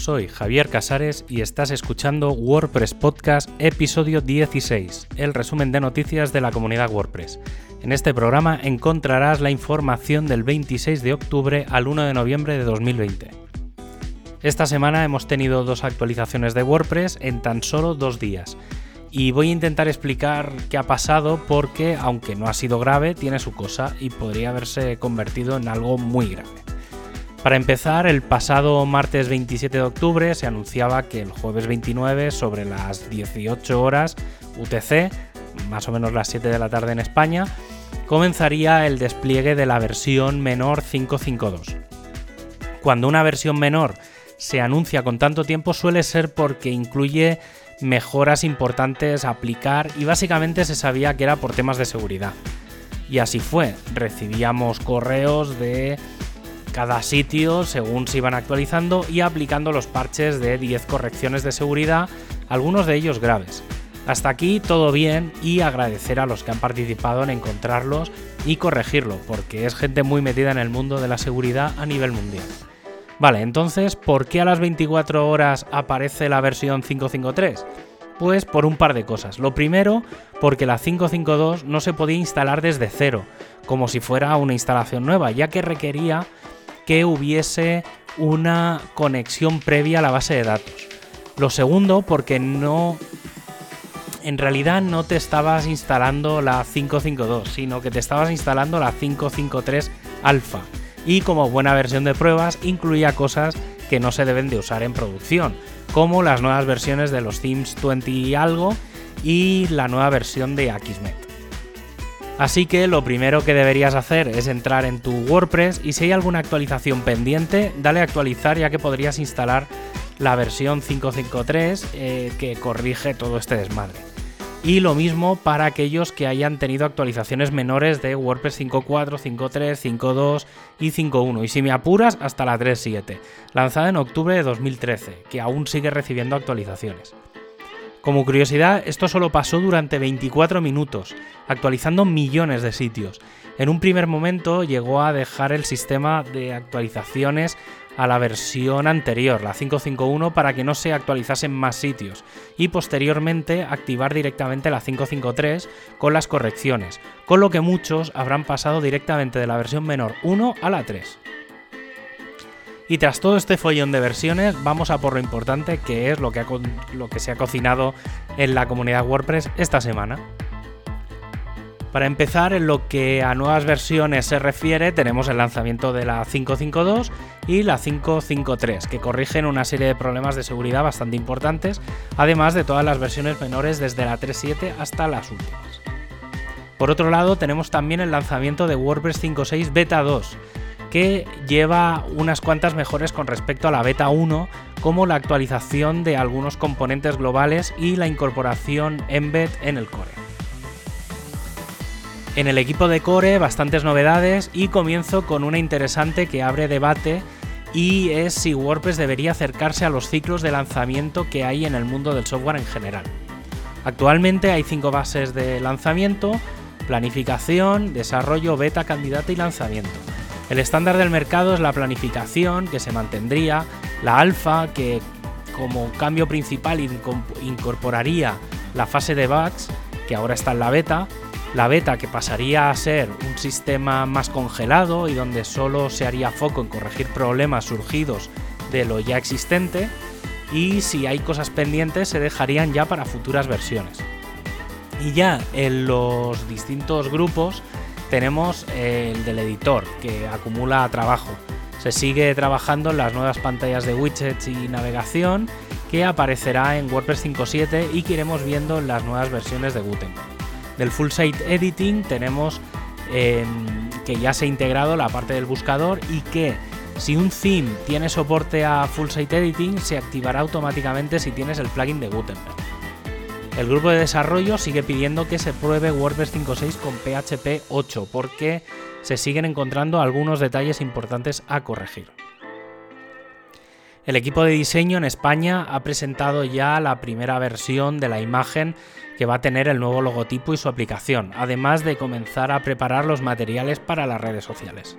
soy Javier Casares y estás escuchando WordPress Podcast episodio 16, el resumen de noticias de la comunidad WordPress. En este programa encontrarás la información del 26 de octubre al 1 de noviembre de 2020. Esta semana hemos tenido dos actualizaciones de WordPress en tan solo dos días. Y voy a intentar explicar qué ha pasado porque, aunque no ha sido grave, tiene su cosa y podría haberse convertido en algo muy grave. Para empezar, el pasado martes 27 de octubre se anunciaba que el jueves 29, sobre las 18 horas UTC, más o menos las 7 de la tarde en España, comenzaría el despliegue de la versión menor 552. Cuando una versión menor se anuncia con tanto tiempo suele ser porque incluye mejoras importantes a aplicar y básicamente se sabía que era por temas de seguridad. Y así fue, recibíamos correos de cada sitio según se iban actualizando y aplicando los parches de 10 correcciones de seguridad, algunos de ellos graves. Hasta aquí todo bien y agradecer a los que han participado en encontrarlos y corregirlo, porque es gente muy metida en el mundo de la seguridad a nivel mundial. Vale, entonces, ¿por qué a las 24 horas aparece la versión 553? Pues por un par de cosas. Lo primero, porque la 552 no se podía instalar desde cero, como si fuera una instalación nueva, ya que requería que hubiese una conexión previa a la base de datos. Lo segundo, porque no. En realidad no te estabas instalando la 552, sino que te estabas instalando la 553 alfa. Y como buena versión de pruebas, incluía cosas que no se deben de usar en producción, como las nuevas versiones de los Themes 20 y algo y la nueva versión de Akismet. Así que lo primero que deberías hacer es entrar en tu WordPress y si hay alguna actualización pendiente, dale a actualizar ya que podrías instalar la versión 553 eh, que corrige todo este desmadre. Y lo mismo para aquellos que hayan tenido actualizaciones menores de WordPress 5.4, 5.3, 5.2 y 5.1. Y si me apuras, hasta la 3.7, lanzada en octubre de 2013, que aún sigue recibiendo actualizaciones. Como curiosidad, esto solo pasó durante 24 minutos, actualizando millones de sitios. En un primer momento llegó a dejar el sistema de actualizaciones a la versión anterior, la 551, para que no se actualizasen más sitios, y posteriormente activar directamente la 553 con las correcciones, con lo que muchos habrán pasado directamente de la versión menor 1 a la 3. Y tras todo este follón de versiones, vamos a por lo importante que es lo que, se ha cocinado en la comunidad WordPress esta semana. Para empezar, en lo que a nuevas versiones se refiere, tenemos el lanzamiento de la 552 y la 553, que corrigen una serie de problemas de seguridad bastante importantes, además de todas las versiones menores desde la 3.7 hasta las últimas. Por otro lado, tenemos también el lanzamiento de WordPress 5.6 Beta 2, que lleva unas cuantas mejores con respecto a la beta 1, como la actualización de algunos componentes globales y la incorporación embed en el core. En el equipo de core bastantes novedades y comienzo con una interesante que abre debate y es si WordPress debería acercarse a los ciclos de lanzamiento que hay en el mundo del software en general. Actualmente hay cinco bases de lanzamiento, planificación, desarrollo, beta, candidato y lanzamiento. El estándar del mercado es la planificación, que se mantendría, la alfa, que como cambio principal incorporaría la fase de bugs, que ahora está en la beta, la beta que pasaría a ser un sistema más congelado y donde solo se haría foco en corregir problemas surgidos de lo ya existente y si hay cosas pendientes se dejarían ya para futuras versiones. Y ya en los distintos grupos tenemos el del editor, que acumula trabajo. Se sigue trabajando en las nuevas pantallas de widgets y navegación que aparecerá en WordPress 5.7 y que iremos viendo en las nuevas versiones de Gutenberg. Del Full Site Editing tenemos em, que ya se ha integrado la parte del buscador y que si un theme tiene soporte a Full Site Editing se activará automáticamente si tienes el plugin de Gutenberg. El grupo de desarrollo sigue pidiendo que se pruebe WordPress 5.6 con PHP 8 porque se siguen encontrando algunos detalles importantes a corregir. El equipo de diseño en España ha presentado ya la primera versión de la imagen que va a tener el nuevo logotipo y su aplicación, además de comenzar a preparar los materiales para las redes sociales.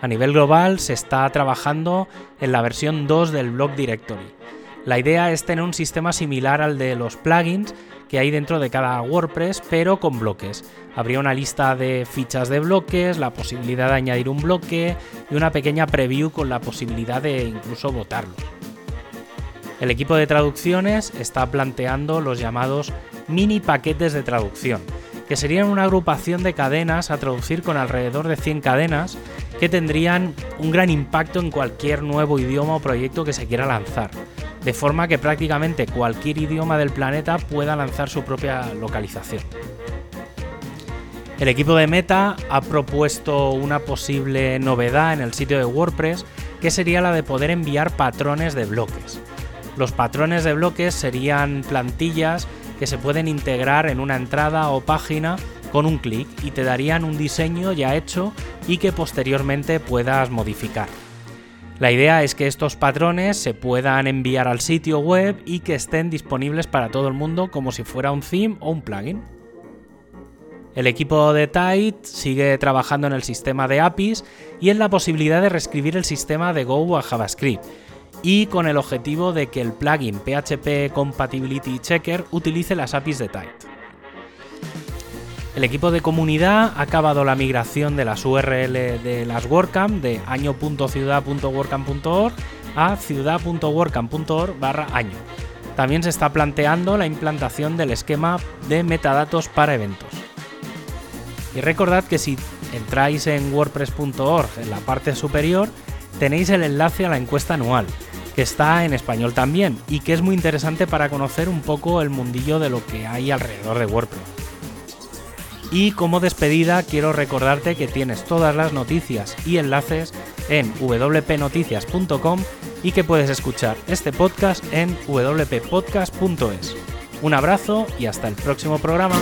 A nivel global se está trabajando en la versión 2 del Block Directory. La idea es tener un sistema similar al de los plugins que hay dentro de cada WordPress, pero con bloques. Habría una lista de fichas de bloques, la posibilidad de añadir un bloque y una pequeña preview con la posibilidad de incluso votarlo. El equipo de traducciones está planteando los llamados mini paquetes de traducción, que serían una agrupación de cadenas a traducir con alrededor de 100 cadenas que tendrían un gran impacto en cualquier nuevo idioma o proyecto que se quiera lanzar de forma que prácticamente cualquier idioma del planeta pueda lanzar su propia localización. El equipo de Meta ha propuesto una posible novedad en el sitio de WordPress, que sería la de poder enviar patrones de bloques. Los patrones de bloques serían plantillas que se pueden integrar en una entrada o página con un clic y te darían un diseño ya hecho y que posteriormente puedas modificar. La idea es que estos patrones se puedan enviar al sitio web y que estén disponibles para todo el mundo como si fuera un theme o un plugin. El equipo de Tide sigue trabajando en el sistema de APIs y en la posibilidad de reescribir el sistema de Go a JavaScript, y con el objetivo de que el plugin PHP Compatibility Checker utilice las APIs de Tide. El equipo de comunidad ha acabado la migración de las URL de las WordCamp de año.ciudad.wordcamp.org a ciudad.wordcamp.org barra año. También se está planteando la implantación del esquema de metadatos para eventos. Y recordad que si entráis en wordpress.org en la parte superior tenéis el enlace a la encuesta anual, que está en español también y que es muy interesante para conocer un poco el mundillo de lo que hay alrededor de WordPress. Y como despedida quiero recordarte que tienes todas las noticias y enlaces en wpnoticias.com y que puedes escuchar este podcast en wppodcast.es. Un abrazo y hasta el próximo programa.